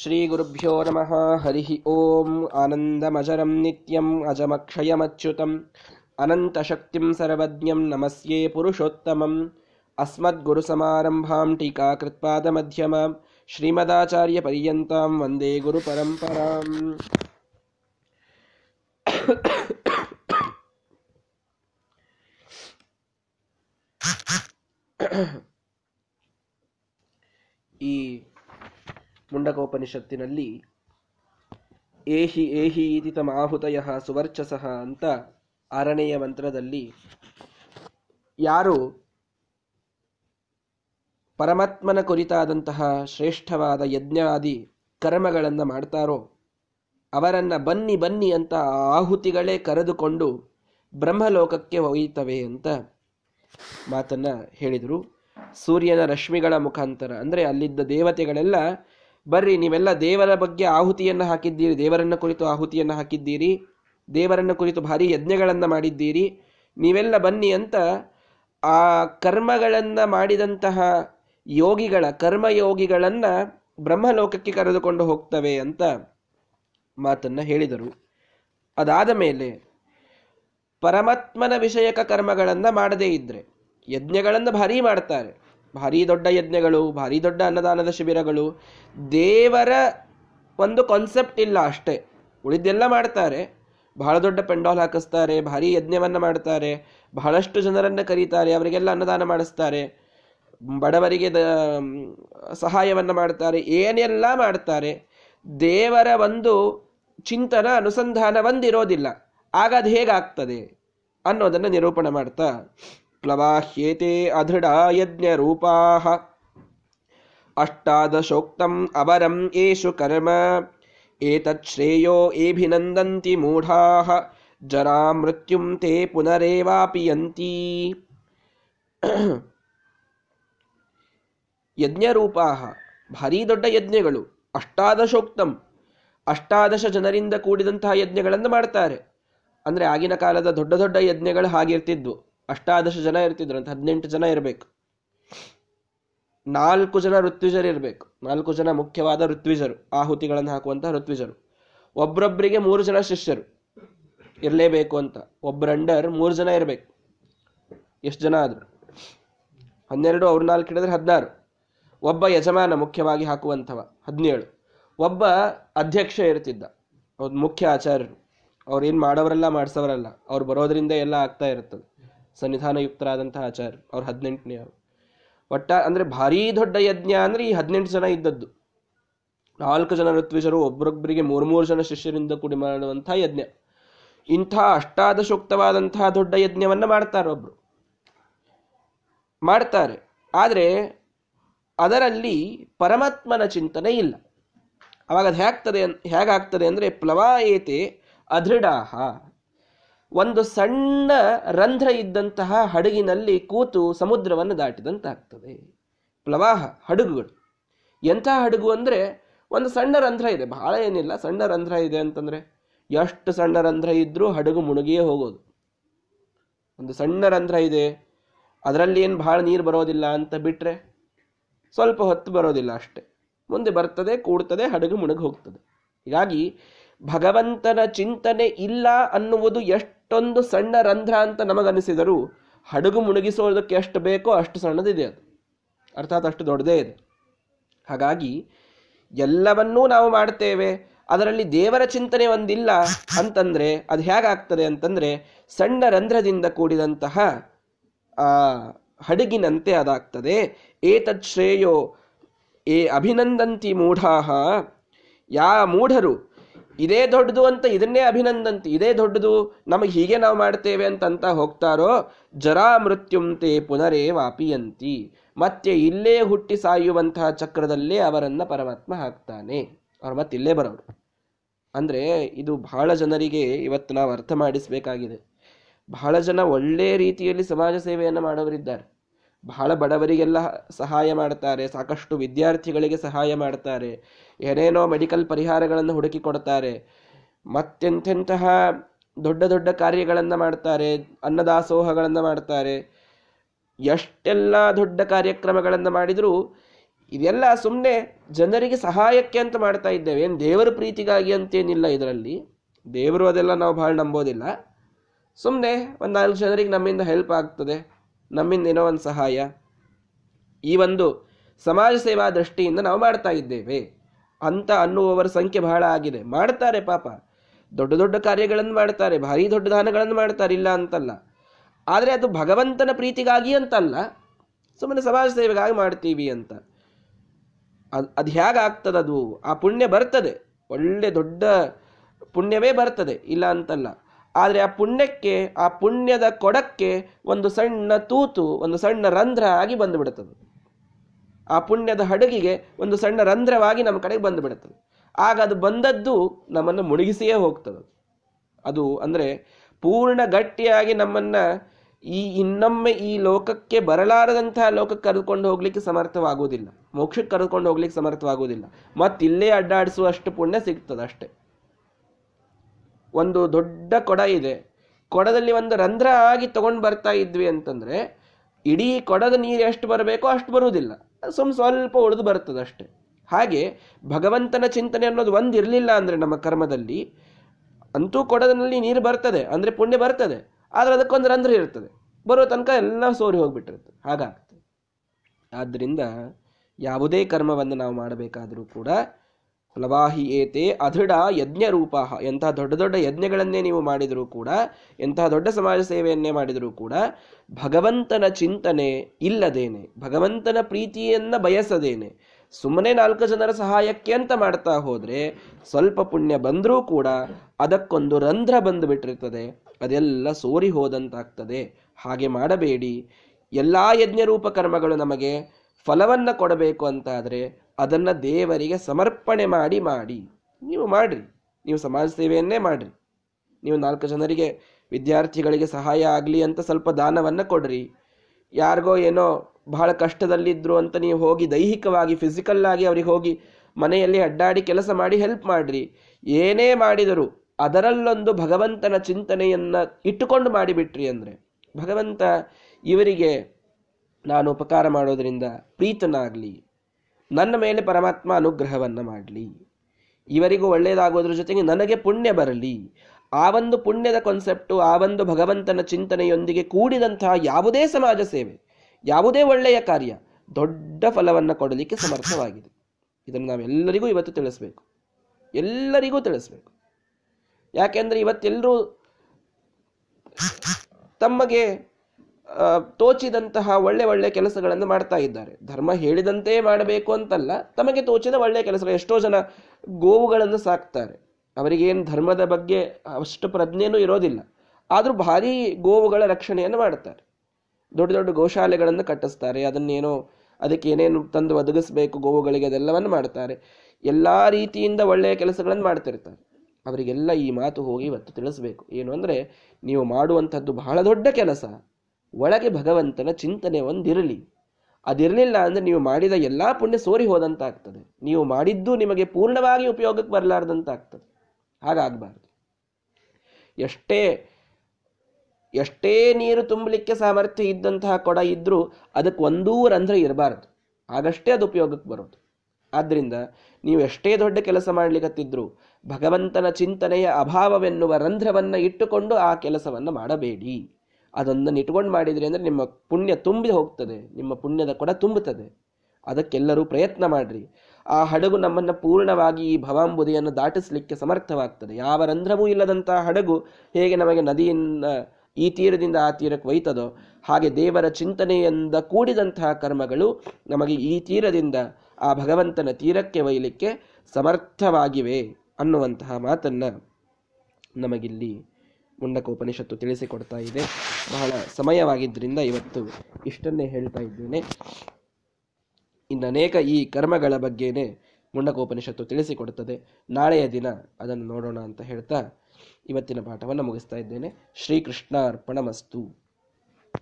श्रीगुरुभ्यो नमः हरिः ॐ आनन्दमजरं नित्यम् अजमक्षयमच्युतम् अनन्तशक्तिं सर्वज्ञं नमस्ये पुरुषोत्तमम् अस्मद्गुरुसमारम्भां टीकाकृत्पादमध्यम श्रीमदाचार्यपर्यन्तां वन्दे गुरुपरम्पराम् ಮುಂಡಕೋಪನಿಷತ್ತಿನಲ್ಲಿ ಏಹಿ ಏಹಿ ಇತಿ ತಮಾಹುತಯ ಸುವರ್ಚಸಃ ಅಂತ ಆರನೆಯ ಮಂತ್ರದಲ್ಲಿ ಯಾರು ಪರಮಾತ್ಮನ ಕುರಿತಾದಂತಹ ಶ್ರೇಷ್ಠವಾದ ಯಜ್ಞಾದಿ ಕರ್ಮಗಳನ್ನು ಮಾಡ್ತಾರೋ ಅವರನ್ನ ಬನ್ನಿ ಬನ್ನಿ ಅಂತ ಆಹುತಿಗಳೇ ಕರೆದುಕೊಂಡು ಬ್ರಹ್ಮಲೋಕಕ್ಕೆ ಒಯ್ತವೆ ಅಂತ ಮಾತನ್ನ ಹೇಳಿದರು. ಸೂರ್ಯನ ರಶ್ಮಿಗಳ ಮುಖಾಂತರ, ಅಂದ್ರೆ ಅಲ್ಲಿದ್ದ ದೇವತೆಗಳೆಲ್ಲ ಬರ್ರಿ, ನೀವೆಲ್ಲ ದೇವರ ಬಗ್ಗೆ ಆಹುತಿಯನ್ನು ಹಾಕಿದ್ದೀರಿ, ದೇವರನ್ನ ಕುರಿತು ಆಹುತಿಯನ್ನು ಹಾಕಿದ್ದೀರಿ, ದೇವರನ್ನ ಕುರಿತು ಭಾರಿ ಯಜ್ಞಗಳನ್ನು ಮಾಡಿದ್ದೀರಿ, ನೀವೆಲ್ಲ ಬನ್ನಿ ಅಂತ ಆ ಕರ್ಮಗಳನ್ನು ಮಾಡಿದಂತಹ ಯೋಗಿಗಳ, ಕರ್ಮಯೋಗಿಗಳನ್ನು ಬ್ರಹ್ಮಲೋಕಕ್ಕೆ ಕರೆದುಕೊಂಡು ಹೋಗ್ತವೆ ಅಂತ ಮಾತನ್ನು ಹೇಳಿದರು. ಅದಾದ ಮೇಲೆ ಪರಮಾತ್ಮನ ವಿಷಯಕ ಕರ್ಮಗಳನ್ನು ಮಾಡದೇ ಇದ್ದರೆ ಯಜ್ಞಗಳನ್ನು ಭಾರೀ ಮಾಡ್ತಾರೆ. ಭಾರಿ ದೊಡ್ಡ ಯಜ್ಞಗಳು, ಭಾರಿ ದೊಡ್ಡ ಅನ್ನದಾನದ ಶಿಬಿರಗಳು. ದೇವರ ಒಂದು ಕಾನ್ಸೆಪ್ಟ್ ಇಲ್ಲ ಅಷ್ಟೇ. ಉಳಿದೆಲ್ಲ ಮಾಡ್ತಾರೆ. ಬಹಳ ದೊಡ್ಡ ಪೆಂಡಾಲ್ ಹಾಕಿಸ್ತಾರೆ, ಭಾರಿ ಯಜ್ಞವನ್ನು ಮಾಡ್ತಾರೆ, ಬಹಳಷ್ಟು ಜನರನ್ನು ಕರೀತಾರೆ, ಅವರಿಗೆಲ್ಲ ಅನ್ನದಾನ ಮಾಡಿಸ್ತಾರೆ, ಬಡವರಿಗೆ ದ ಸಹಾಯವನ್ನು ಮಾಡ್ತಾರೆ, ಏನೆಲ್ಲ ಮಾಡ್ತಾರೆ. ದೇವರ ಒಂದು ಚಿಂತನ, ಅನುಸಂಧಾನ ಒಂದಿರೋದಿಲ್ಲ. ಆಗ ಅದು ಹೇಗಾಗ್ತದೆ ಅನ್ನೋದನ್ನು ನಿರೂಪಣೆ ಮಾಡ್ತಾ ಪ್ಲವಾಹ್ಯೇತೆ ಅಧೃಡಾ ಯಜ್ಞರೂಪಾಹ ಅಷ್ಟಾದಶೋಕ್ತಂ ಅವರಂ ಏಷು ಕರ್ಮ. ಶ್ರೇಯೋ ಏಭಿನಂದಂತಿ ಮೂಢಾ. ಜರಾ ಮೃತ್ಯುಂ ತೇ ಪುನರೇವಾಪಿಯಂತಿ. ಯಜ್ಞರೂಪಾ. ಭಾರೀ ದೊಡ್ಡ ಯಜ್ಞಗಳು. ಅಷ್ಟಾದಶೋಕ್ತಂ. ಅಷ್ಟಾದಶ ಜನರಿಂದ ಕೂಡಿದಂತಹ ಯಜ್ಞಗಳನ್ನು ಮಾಡ್ತಾರೆ. ಅಂದರೆ ಆಗಿನ ಕಾಲದ ದೊಡ್ಡ ದೊಡ್ಡ ಯಜ್ಞಗಳು ಹಾಗಿರ್ತಿದ್ವು. ಅಷ್ಟಾದಶ ಜನ ಇರ್ತಿದ್ರು ಅಂತ, ಹದಿನೆಂಟು ಜನ ಇರಬೇಕು. ನಾಲ್ಕು ಜನ ಋತ್ವಿಜರು ಇರಬೇಕು. ನಾಲ್ಕು ಜನ ಮುಖ್ಯವಾದ ಋತ್ವಿಜರು, ಆಹುತಿಗಳನ್ನು ಹಾಕುವಂತಹ ಋತ್ವಿಜರು. ಒಬ್ಬರೊಬ್ಬರಿಗೆ ಮೂರು ಜನ ಶಿಷ್ಯರು ಇರಲೇಬೇಕು ಅಂತ. ಒಬ್ಬರ ಅಂಡರ್, ಮೂರು ಜನ ಇರಬೇಕು. ಎಷ್ಟು ಜನ ಆದ್ರು. ಹನ್ನೆರಡು, ಅವ್ರ ನಾಲ್ಕು ಹಿಡಿದ್ರೆ ಹದಿನಾರು. ಒಬ್ಬ ಯಜಮಾನ ಮುಖ್ಯವಾಗಿ ಹಾಕುವಂಥವ, ಹದಿನೇಳು. ಒಬ್ಬ ಅಧ್ಯಕ್ಷ ಇರ್ತಿದ್ದ, ಅವ್ರ ಮುಖ್ಯ ಆಚಾರ್ಯರು. ಅವ್ರು ಏನು ಮಾಡೋರೆಲ್ಲ ಮಾಡಿಸೋರಲ್ಲ. ಅವ್ರು ಬರೋದ್ರಿಂದ ಎಲ್ಲ ಆಗ್ತಾ ಇರ್ತದೆ. ಸನ್ನಿಧಾನಯುಕ್ತರಾದಂತಹ ಆಚಾರ್ಯ ಅವ್ರು ಹದಿನೆಂಟನೇ ಅವರು. ಒಟ್ಟ ಅಂದರೆ ಭಾರೀ ದೊಡ್ಡ ಯಜ್ಞ ಅಂದರೆ ಈ ಹದಿನೆಂಟು ಜನ ಇದ್ದದ್ದು. ನಾಲ್ಕು ಜನ ಋತ್ವಿಜರು ಒಬ್ಬರೊಬ್ಬರಿಗೆ ಮೂರು ಮೂರು ಜನ ಶಿಷ್ಯರಿಂದ ಕೂಡಿ ಮಾಡುವಂಥ ಯಜ್ಞ. ಇಂಥ ಅಷ್ಟಾದಶೋಕ್ತವಾದಂತಹ ದೊಡ್ಡ ಯಜ್ಞವನ್ನು ಮಾಡ್ತಾರೆ ಒಬ್ರು. ಮಾಡ್ತಾರೆ. ಆದರೆ ಅದರಲ್ಲಿ ಪರಮಾತ್ಮನ ಚಿಂತನೆ ಇಲ್ಲ. ಅವಾಗ ಅದು ಹೇಗ್ತದೆ ಹೇಗಾಗ್ತದೆ ಅಂದ್ರೆ ಏತೆ ಅದೃಢಾಹ ಒಂದು ಸಣ್ಣ ರಂಧ್ರ ಇದ್ದಂತಹ ಹಡಗಿನಲ್ಲಿ ಕೂತು ಸಮುದ್ರವನ್ನು ದಾಟಿದಂತಾಗ್ತದೆ. ಪ್ರವಾಹ ಹಡಗುಗಳು. ಎಂಥ ಹಡಗು ಅಂದರೆ ಒಂದು ಸಣ್ಣ ರಂಧ್ರ ಇದೆ. ಬಹಳ ಏನಿಲ್ಲ. ಸಣ್ಣ ರಂಧ್ರ ಇದೆ ಅಂತಂದರೆ ಎಷ್ಟು ಸಣ್ಣ ರಂಧ್ರ ಇದ್ದರೂ ಹಡಗು ಮುಳುಗಿಯೇ ಹೋಗೋದು. ಒಂದು ಸಣ್ಣ ರಂಧ್ರ ಇದೆ. ಅದರಲ್ಲಿ ಏನು ಭಾಳ ನೀರು ಬರೋದಿಲ್ಲ ಅಂತ ಬಿಟ್ಟರೆ ಸ್ವಲ್ಪ ಹೊತ್ತು ಬರೋದಿಲ್ಲ ಅಷ್ಟೆ. ಮುಂದೆ ಬರ್ತದೆ, ಕೂಡ್ತದೆ, ಹಡಗು ಮುಳುಗಿ ಹೋಗ್ತದೆ. ಹೀಗಾಗಿ ಭಗವಂತನ ಚಿಂತನೆ ಇಲ್ಲ ಅನ್ನುವುದು ಎಷ್ಟೊಂದು ಸಣ್ಣ ರಂಧ್ರ ಅಂತ ನಮಗನಿಸಿದರೂ ಹಡಗು ಮುಳುಗಿಸೋದಕ್ಕೆ ಎಷ್ಟು ಬೇಕೋ ಅಷ್ಟು ಸಣ್ಣದಿದೆ ಅದು. ಅರ್ಥಾತ್ ಅಷ್ಟು ದೊಡ್ಡದೇ ಇದೆ. ಹಾಗಾಗಿ ಎಲ್ಲವನ್ನೂ ನಾವು ಮಾಡ್ತೇವೆ ಅದರಲ್ಲಿ ದೇವರ ಚಿಂತನೆ ಒಂದಿಲ್ಲ ಅಂತಂದರೆ ಅದು ಹೇಗಾಗ್ತದೆ ಅಂತಂದರೆ ಸಣ್ಣ ರಂಧ್ರದಿಂದ ಕೂಡಿದಂತಹ ಆ ಹಡಗಿನಂತೆ ಅದಾಗ್ತದೆ. ಏತತ್ ಶ್ರೇಯೋ ಏ ಅಭಿನಂದಂತಿ ಮೂಢಾಹ ಯಾ ಮೂಢರು ಇದೇ ದೊಡ್ಡದು ಅಂತ ಇದನ್ನೇ ಅಭಿನಂದಂತಿ, ಇದೇ ದೊಡ್ಡದು ನಮಗೆ ಹೀಗೆ ನಾವು ಮಾಡ್ತೇವೆ ಅಂತಂತ ಹೋಗ್ತಾರೋ, ಜರಾ ಮೃತ್ಯುಂತೆ ಪುನರೇ ವಾಪಿಯಂತಿ, ಮತ್ತೆ ಇಲ್ಲೇ ಹುಟ್ಟಿ ಸಾಯುವಂತಹ ಚಕ್ರದಲ್ಲೇ ಅವರನ್ನ ಪರಮಾತ್ಮ ಹಾಕ್ತಾನೆ. ಅವ್ರು ಮತ್ತೆ ಇಲ್ಲೇ ಬರೋರು. ಅಂದ್ರೆ ಇದು ಬಹಳ ಜನರಿಗೆ ಇವತ್ತು ನಾವು ಅರ್ಥ ಮಾಡಿಸ್ಬೇಕಾಗಿದೆ. ಬಹಳ ಜನ ಒಳ್ಳೆ ರೀತಿಯಲ್ಲಿ ಸಮಾಜ ಸೇವೆಯನ್ನು ಮಾಡೋರಿದ್ದಾರೆ ಬಹಳ ಬಡವರಿಗೆಲ್ಲ ಸಹಾಯ ಮಾಡ್ತಾರೆ, ಸಾಕಷ್ಟು ವಿದ್ಯಾರ್ಥಿಗಳಿಗೆ ಸಹಾಯ ಮಾಡ್ತಾರೆ, ಏನೇನೋ ಮೆಡಿಕಲ್ ಪರಿಹಾರಗಳನ್ನು ಹುಡುಕಿ ಕೊಡ್ತಾರೆ ಮತ್ತೆಂತೆಂತಹ ದೊಡ್ಡ ದೊಡ್ಡ ಕಾರ್ಯಗಳನ್ನು ಮಾಡ್ತಾರೆ, ಅನ್ನದಾಸೋಹಗಳನ್ನು ಮಾಡ್ತಾರೆ. ಎಷ್ಟೆಲ್ಲ ದೊಡ್ಡ ಕಾರ್ಯಕ್ರಮಗಳನ್ನು ಮಾಡಿದರೂ ಇದೆಲ್ಲ ಸುಮ್ಮನೆ ಜನರಿಗೆ ಸಹಾಯಕ್ಕೆ ಅಂತ ಮಾಡ್ತಾ ಇದ್ದೇವೆ. ಏನು ದೇವರ ಪ್ರೀತಿಗಾಗಿ ಅಂತೇನಿಲ್ಲ ಇದರಲ್ಲಿ. ದೇವರು ಅದೆಲ್ಲ ನಾವು ಭಾಳ ನಂಬೋದಿಲ್ಲ. ಸುಮ್ಮನೆ ಒಂದು ನಾಲ್ಕು ಜನರಿಗೆ ನಮ್ಮಿಂದ ಹೆಲ್ಪ್ ಆಗ್ತದೆ. ನಮ್ಮಿಂದ ಏನೋ ಒಂದು ಸಹಾಯ. ಈ ಒಂದು ಸಮಾಜ ಸೇವಾ ದೃಷ್ಟಿಯಿಂದ ನಾವು ಮಾಡ್ತಾ ಇದ್ದೇವೆ. ಅಂತ ಅನ್ನುವವರ ಸಂಖ್ಯೆ ಬಹಳ ಆಗಿದೆ. ಮಾಡ್ತಾರೆ ಪಾಪ. ದೊಡ್ಡ ದೊಡ್ಡ ಕಾರ್ಯಗಳನ್ನು ಮಾಡ್ತಾರೆ. ಭಾರಿ ದೊಡ್ಡ ದಾನಗಳನ್ನು ಮಾಡ್ತಾರೆ. ಇಲ್ಲ ಅಂತಲ್ಲ. ಆದರೆ ಅದು ಭಗವಂತನ ಪ್ರೀತಿಗಾಗಿ ಅಂತಲ್ಲ. ಸುಮ್ಮನೆ ಸಮಾಜ ಸೇವೆಗಾಗಿ ಮಾಡ್ತೀವಿ ಅಂತ. ಅದು ಅದು ಹೇಗಾಗ್ತದದು? ಆ ಪುಣ್ಯ ಬರ್ತದೆ. ಒಳ್ಳೆ ದೊಡ್ಡ ಪುಣ್ಯವೇ ಬರ್ತದೆ. ಇಲ್ಲ ಅಂತಲ್ಲ. ಆದರೆ ಆ ಪುಣ್ಯಕ್ಕೆ, ಆ ಪುಣ್ಯದ ಕೊಡಕ್ಕೆ ಒಂದು ಸಣ್ಣ ತೂತು, ಒಂದು ಸಣ್ಣ ರಂಧ್ರ ಆಗಿ ಬಂದುಬಿಡುತ್ತದೆ. ಆ ಪುಣ್ಯದ ಹಡಗಿಗೆ ಒಂದು ಸಣ್ಣ ರಂಧ್ರವಾಗಿ ನಮ್ಮ ಕಡೆಗೆ ಬಂದುಬಿಡುತ್ತದೆ. ಆಗ ಅದು ಬಂದದ್ದು ನಮ್ಮನ್ನು ಮುಳುಗಿಸಿಯೇ ಹೋಗ್ತದೆ. ಅದು ಅಂದರೆ ಪೂರ್ಣ ಗಟ್ಟಿಯಾಗಿ ನಮ್ಮನ್ನು ಈ ಇನ್ನೊಮ್ಮೆ ಈ ಲೋಕಕ್ಕೆ ಬರಲಾರದಂತಹ ಲೋಕಕ್ಕೆ ಕರೆದುಕೊಂಡು ಹೋಗ್ಲಿಕ್ಕೆ ಸಮರ್ಥವಾಗುವುದಿಲ್ಲ. ಮೋಕ್ಷಕ್ಕೆ ಕರೆದುಕೊಂಡು ಹೋಗ್ಲಿಕ್ಕೆ ಸಮರ್ಥವಾಗುವುದಿಲ್ಲ. ಮತ್ತಿಲ್ಲೇ ಅಡ್ಡಾಡಿಸುವಷ್ಟು ಪುಣ್ಯ ಸಿಗ್ತದೆ ಅಷ್ಟೇ ಒಂದು ದೊಡ್ಡ ಕೊಡ ಇದೆ. ಕೊಡದಲ್ಲಿ ಒಂದು ರಂಧ್ರ ಆಗಿ ತಗೊಂಡು ಬರ್ತಾ ಇದ್ವಿ ಅಂತಂದ್ರೆ, ಇಡೀ ಕೊಡದ ನೀರು ಎಷ್ಟು ಬರಬೇಕೋ ಅಷ್ಟು ಬರುವುದಿಲ್ಲ. ಸುಮ್ ಸ್ವಲ್ಪ ಉಳಿದು ಬರ್ತದೆ ಅಷ್ಟೇ. ಹಾಗೆ ಭಗವಂತನ ಚಿಂತನೆ ಅನ್ನೋದು ಒಂದು ಇರಲಿಲ್ಲ ಅಂದರೆ ನಮ್ಮ ಕರ್ಮದಲ್ಲಿ, ಅಂತೂ ಕೊಡದಲ್ಲಿ ನೀರು ಬರ್ತದೆ, ಅಂದರೆ ಪುಣ್ಯ ಬರ್ತದೆ, ಆದರೆ ಅದಕ್ಕೊಂದು ರಂಧ್ರ ಇರ್ತದೆ. ಬರೋ ತನಕ ಎಲ್ಲ ಸೋರಿ ಹೋಗಿಬಿಟ್ಟಿರುತ್ತೆ. ಹಾಗಾಗ್ತದೆ. ಆದ್ದರಿಂದ ಯಾವುದೇ ಕರ್ಮವನ್ನು ನಾವು ಮಾಡಬೇಕಾದರೂ ಕೂಡ ಪ್ಲವಾಹಿ ಏತೆ ಅಧೃಢ ಯಜ್ಞ ರೂಪ ಎಂತಹ ದೊಡ್ಡ ದೊಡ್ಡ ಯಜ್ಞಗಳನ್ನೇ ನೀವು ಮಾಡಿದರೂ ಕೂಡ, ಎಂತಹ ದೊಡ್ಡ ಸಮಾಜ ಸೇವೆಯನ್ನೇ ಮಾಡಿದರೂ ಕೂಡ, ಭಗವಂತನ ಚಿಂತನೆ ಇಲ್ಲದೇನೆ, ಭಗವಂತನ ಪ್ರೀತಿಯನ್ನು ಬಯಸದೇನೆ, ಸುಮ್ಮನೆ ನಾಲ್ಕು ಜನರ ಸಹಾಯಕ್ಕೆ ಅಂತ ಮಾಡ್ತಾ ಹೋದರೆ, ಸ್ವಲ್ಪ ಪುಣ್ಯ ಬಂದರೂ ಕೂಡ ಅದಕ್ಕೊಂದು ರಂಧ್ರ ಬಂದು ಬಿಟ್ಟಿರ್ತದೆ ಅದೆಲ್ಲ ಸೋರಿ ಹೋದಂತಾಗ್ತದೆ. ಹಾಗೆ ಮಾಡಬೇಡಿ. ಎಲ್ಲಾ ಯಜ್ಞರೂಪ ಕರ್ಮಗಳು ನಮಗೆ ಫಲವನ್ನ ಕೊಡಬೇಕು ಅಂತಾದ್ರೆ ಅದನ್ನ ದೇವರಿಗೆ ಸಮರ್ಪಣೆ ಮಾಡಿ ಮಾಡಿ. ನೀವು ಮಾಡ್ರಿ. ನೀವು ಸಮಾಜ ಸೇವೆಯನ್ನೇ ಮಾಡ್ರಿ. ನೀವು ನಾಲ್ಕು ಜನರಿಗೆ, ವಿದ್ಯಾರ್ಥಿಗಳಿಗೆ ಸಹಾಯ ಆಗಲಿ ಅಂತ ಸ್ವಲ್ಪ ದಾನವನ್ನ ಕೊಡ್ರಿ. ಯಾರಿಗೋ ಏನೋ ಬಹಳ ಕಷ್ಟದಲ್ಲಿದ್ರು ಅಂತ ನೀವು ಹೋಗಿ ದೈಹಿಕವಾಗಿ ಫಿಸಿಕಲ್ ಆಗಿ ಅವ್ರಿಗೆ ಹೋಗಿ ಮನೆಯಲ್ಲಿ ಅಡ್ಡಾಡಿ ಕೆಲಸ ಮಾಡಿ ಹೆಲ್ಪ್ ಮಾಡ್ರಿ. ಏನೇ ಮಾಡಿದರೂ ಅದರಲ್ಲೊಂದು ಭಗವಂತನ ಚಿಂತನೆಯನ್ನ ಇಟ್ಟುಕೊಂಡು ಮಾಡಿಬಿಟ್ರಿ ಅಂದ್ರೆ, ಭಗವಂತ ಇವರಿಗೆ ನಾನು ಉಪಕಾರ ಮಾಡೋದರಿಂದ ಪ್ರೀತನಾಗ್ಲಿ. ನನ್ನ ಮೇಲೆ ಪರಮಾತ್ಮ ಅನುಗ್ರಹವನ್ನು ಮಾಡಲಿ. ಇವರಿಗೂ ಒಳ್ಳೆಯದಾಗೋದ್ರ ಜೊತೆಗೆ ನನಗೆ ಪುಣ್ಯ ಬರಲಿ. ಆ ಒಂದು ಪುಣ್ಯದ ಕಾನ್ಸೆಪ್ಟು ಆ ಒಂದು ಭಗವಂತನ ಚಿಂತನೆಯೊಂದಿಗೆ ಕೂಡಿದಂತಹ ಯಾವುದೇ ಸಮಾಜ ಸೇವೆ, ಯಾವುದೇ ಒಳ್ಳೆಯ ಕಾರ್ಯ ದೊಡ್ಡ ಫಲವನ್ನು ಕೊಡಲಿಕ್ಕೆ ಸಮರ್ಥವಾಗಿದೆ. ಇದನ್ನು ನಾವೆಲ್ಲರಿಗೂ ಇವತ್ತು ತಿಳಿಸ್ಬೇಕು. ಎಲ್ಲರಿಗೂ ತಿಳಿಸ್ಬೇಕು. ಯಾಕೆಂದ್ರೆ ಇವತ್ತೆಲ್ಲರೂ ತಮಗೆ ತೋಚಿದಂತಹ ಒಳ್ಳೆ ಒಳ್ಳೆ ಕೆಲಸಗಳನ್ನು ಮಾಡ್ತಾ ಇದ್ದಾರೆ. ಧರ್ಮ ಹೇಳಿದಂತೆ ಮಾಡಬೇಕು ಅಂತಲ್ಲ, ತಮಗೆ ತೋಚಿದ ಒಳ್ಳೆ ಕೆಲಸಗಳು. ಎಷ್ಟೋ ಜನ ಗೋವುಗಳನ್ನು ಸಾಕ್ತಾರೆ. ಅವರಿಗೇನು ಧರ್ಮದ ಬಗ್ಗೆ ಅಷ್ಟು ಪ್ರಜ್ಞೆನೂ ಇರೋದಿಲ್ಲ. ಆದರೂ ಭಾರಿ ಗೋವುಗಳ ರಕ್ಷಣೆಯನ್ನು ಮಾಡ್ತಾರೆ. ದೊಡ್ಡ ದೊಡ್ಡ ಗೋಶಾಲೆಗಳನ್ನು ಕಟ್ಟಿಸ್ತಾರೆ. ಅದನ್ನೇನೋ ಅದಕ್ಕೆ ಏನೇನು ತಂದು ಒದಗಿಸ್ಬೇಕು ಗೋವುಗಳಿಗೆ ಅದೆಲ್ಲವನ್ನು ಮಾಡ್ತಾರೆ. ಎಲ್ಲ ರೀತಿಯಿಂದ ಒಳ್ಳೆಯ ಕೆಲಸಗಳನ್ನು ಮಾಡ್ತಿರ್ತಾರೆ. ಅವರಿಗೆಲ್ಲ ಈ ಮಾತು ಹೋಗಿ ಇವತ್ತು ತಿಳಿಸ್ಬೇಕು. ಏನು ಅಂದರೆ, ನೀವು ಮಾಡುವಂಥದ್ದು ಬಹಳ ದೊಡ್ಡ ಕೆಲಸ. ಒಳಗೆ ಭಗವಂತನ ಚಿಂತನೆ ಒಂದಿರಲಿ. ಅದಿರಲಿಲ್ಲ ಅಂದರೆ ನೀವು ಮಾಡಿದ ಎಲ್ಲ ಪುಣ್ಯ ಸೋರಿ ಹೋದಂತಾಗ್ತದೆ. ನೀವು ಮಾಡಿದ್ದು ನಿಮಗೆ ಪೂರ್ಣವಾಗಿ ಉಪಯೋಗಕ್ಕೆ ಬರಲಾರ್ದಂತಾಗ್ತದೆ. ಹಾಗಾಗಬಾರ್ದು. ಎಷ್ಟೇ ಎಷ್ಟೇ ನೀರು ತುಂಬಲಿಕ್ಕೆ ಸಾಮರ್ಥ್ಯ ಇದ್ದಂತಹ ಕೊಡ ಇದ್ದರೂ ಅದಕ್ಕೆ ಒಂದೂ ರಂಧ್ರ ಇರಬಾರ್ದು. ಆಗಷ್ಟೇ ಅದು ಉಪಯೋಗಕ್ಕೆ ಬರೋದು. ಆದ್ದರಿಂದ ನೀವು ಎಷ್ಟೇ ದೊಡ್ಡ ಕೆಲಸ ಮಾಡ್ಲಿಕ್ಕತ್ತಿದ್ರು ಭಗವಂತನ ಚಿಂತನೆಯ ಅಭಾವವೆನ್ನುವ ರಂಧ್ರವನ್ನು ಇಟ್ಟುಕೊಂಡು ಆ ಕೆಲಸವನ್ನ ಮಾಡಬೇಡಿ. ಅದನ್ನು ಇಟ್ಕೊಂಡು ಮಾಡಿದ್ರಿ ಅಂದರೆ ನಿಮ್ಮ ಪುಣ್ಯ ತುಂಬಿ ಹೋಗ್ತದೆ, ನಿಮ್ಮ ಪುಣ್ಯದ ಕೊಡ ತುಂಬುತ್ತದೆ. ಅದಕ್ಕೆಲ್ಲರೂ ಪ್ರಯತ್ನ ಮಾಡ್ರಿ. ಆ ಹಡಗು ನಮ್ಮನ್ನು ಪೂರ್ಣವಾಗಿ ಈ ಭವಾಂಬುದಿಯನ್ನು ದಾಟಿಸ್ಲಿಕ್ಕೆ ಸಮರ್ಥವಾಗ್ತದೆ. ಯಾವ ರಂಧ್ರವೂ ಇಲ್ಲದಂತಹ ಹಡಗು ಹೇಗೆ ನಮಗೆ ನದಿಯಿಂದ, ಈ ತೀರದಿಂದ ಆ ತೀರಕ್ಕೆ ಒಯ್ತದೋ, ಹಾಗೆ ದೇವರ ಚಿಂತನೆಯಿಂದ ಕೂಡಿದಂತಹ ಕರ್ಮಗಳು ನಮಗೆ ಈ ತೀರದಿಂದ ಆ ಭಗವಂತನ ತೀರಕ್ಕೆ ಒಯ್ಯಲಿಕ್ಕೆ ಸಮರ್ಥವಾಗಿವೆ ಅನ್ನುವಂತಹ ಮಾತನ್ನು ನಮಗಿಲ್ಲಿ ಮುಂಡಕ ಉಪನಿಷತ್ತು ತಿಳಿಸಿಕೊಡ್ತಾ ಇದೆ. ಬಹಳ ಸಮಯವಾಗಿದ್ದರಿಂದ ಇವತ್ತು ಇಷ್ಟನ್ನೇ ಹೇಳ್ತಾ ಇದ್ದೇನೆ. ಇನ್ನು ಅನೇಕ ಈ ಕರ್ಮಗಳ ಬಗ್ಗೆನೇ ಮುಂಡಕೋಪನಿಷತ್ತು ತಿಳಿಸಿಕೊಡುತ್ತದೆ. ನಾಳೆಯ ದಿನ ಅದನ್ನು ನೋಡೋಣ ಅಂತ ಹೇಳ್ತಾ ಇವತ್ತಿನ ಪಾಠವನ್ನು ಮುಗಿಸ್ತಾ ಇದ್ದೇನೆ. ಶ್ರೀಕೃಷ್ಣ ಅರ್ಪಣಮಸ್ತು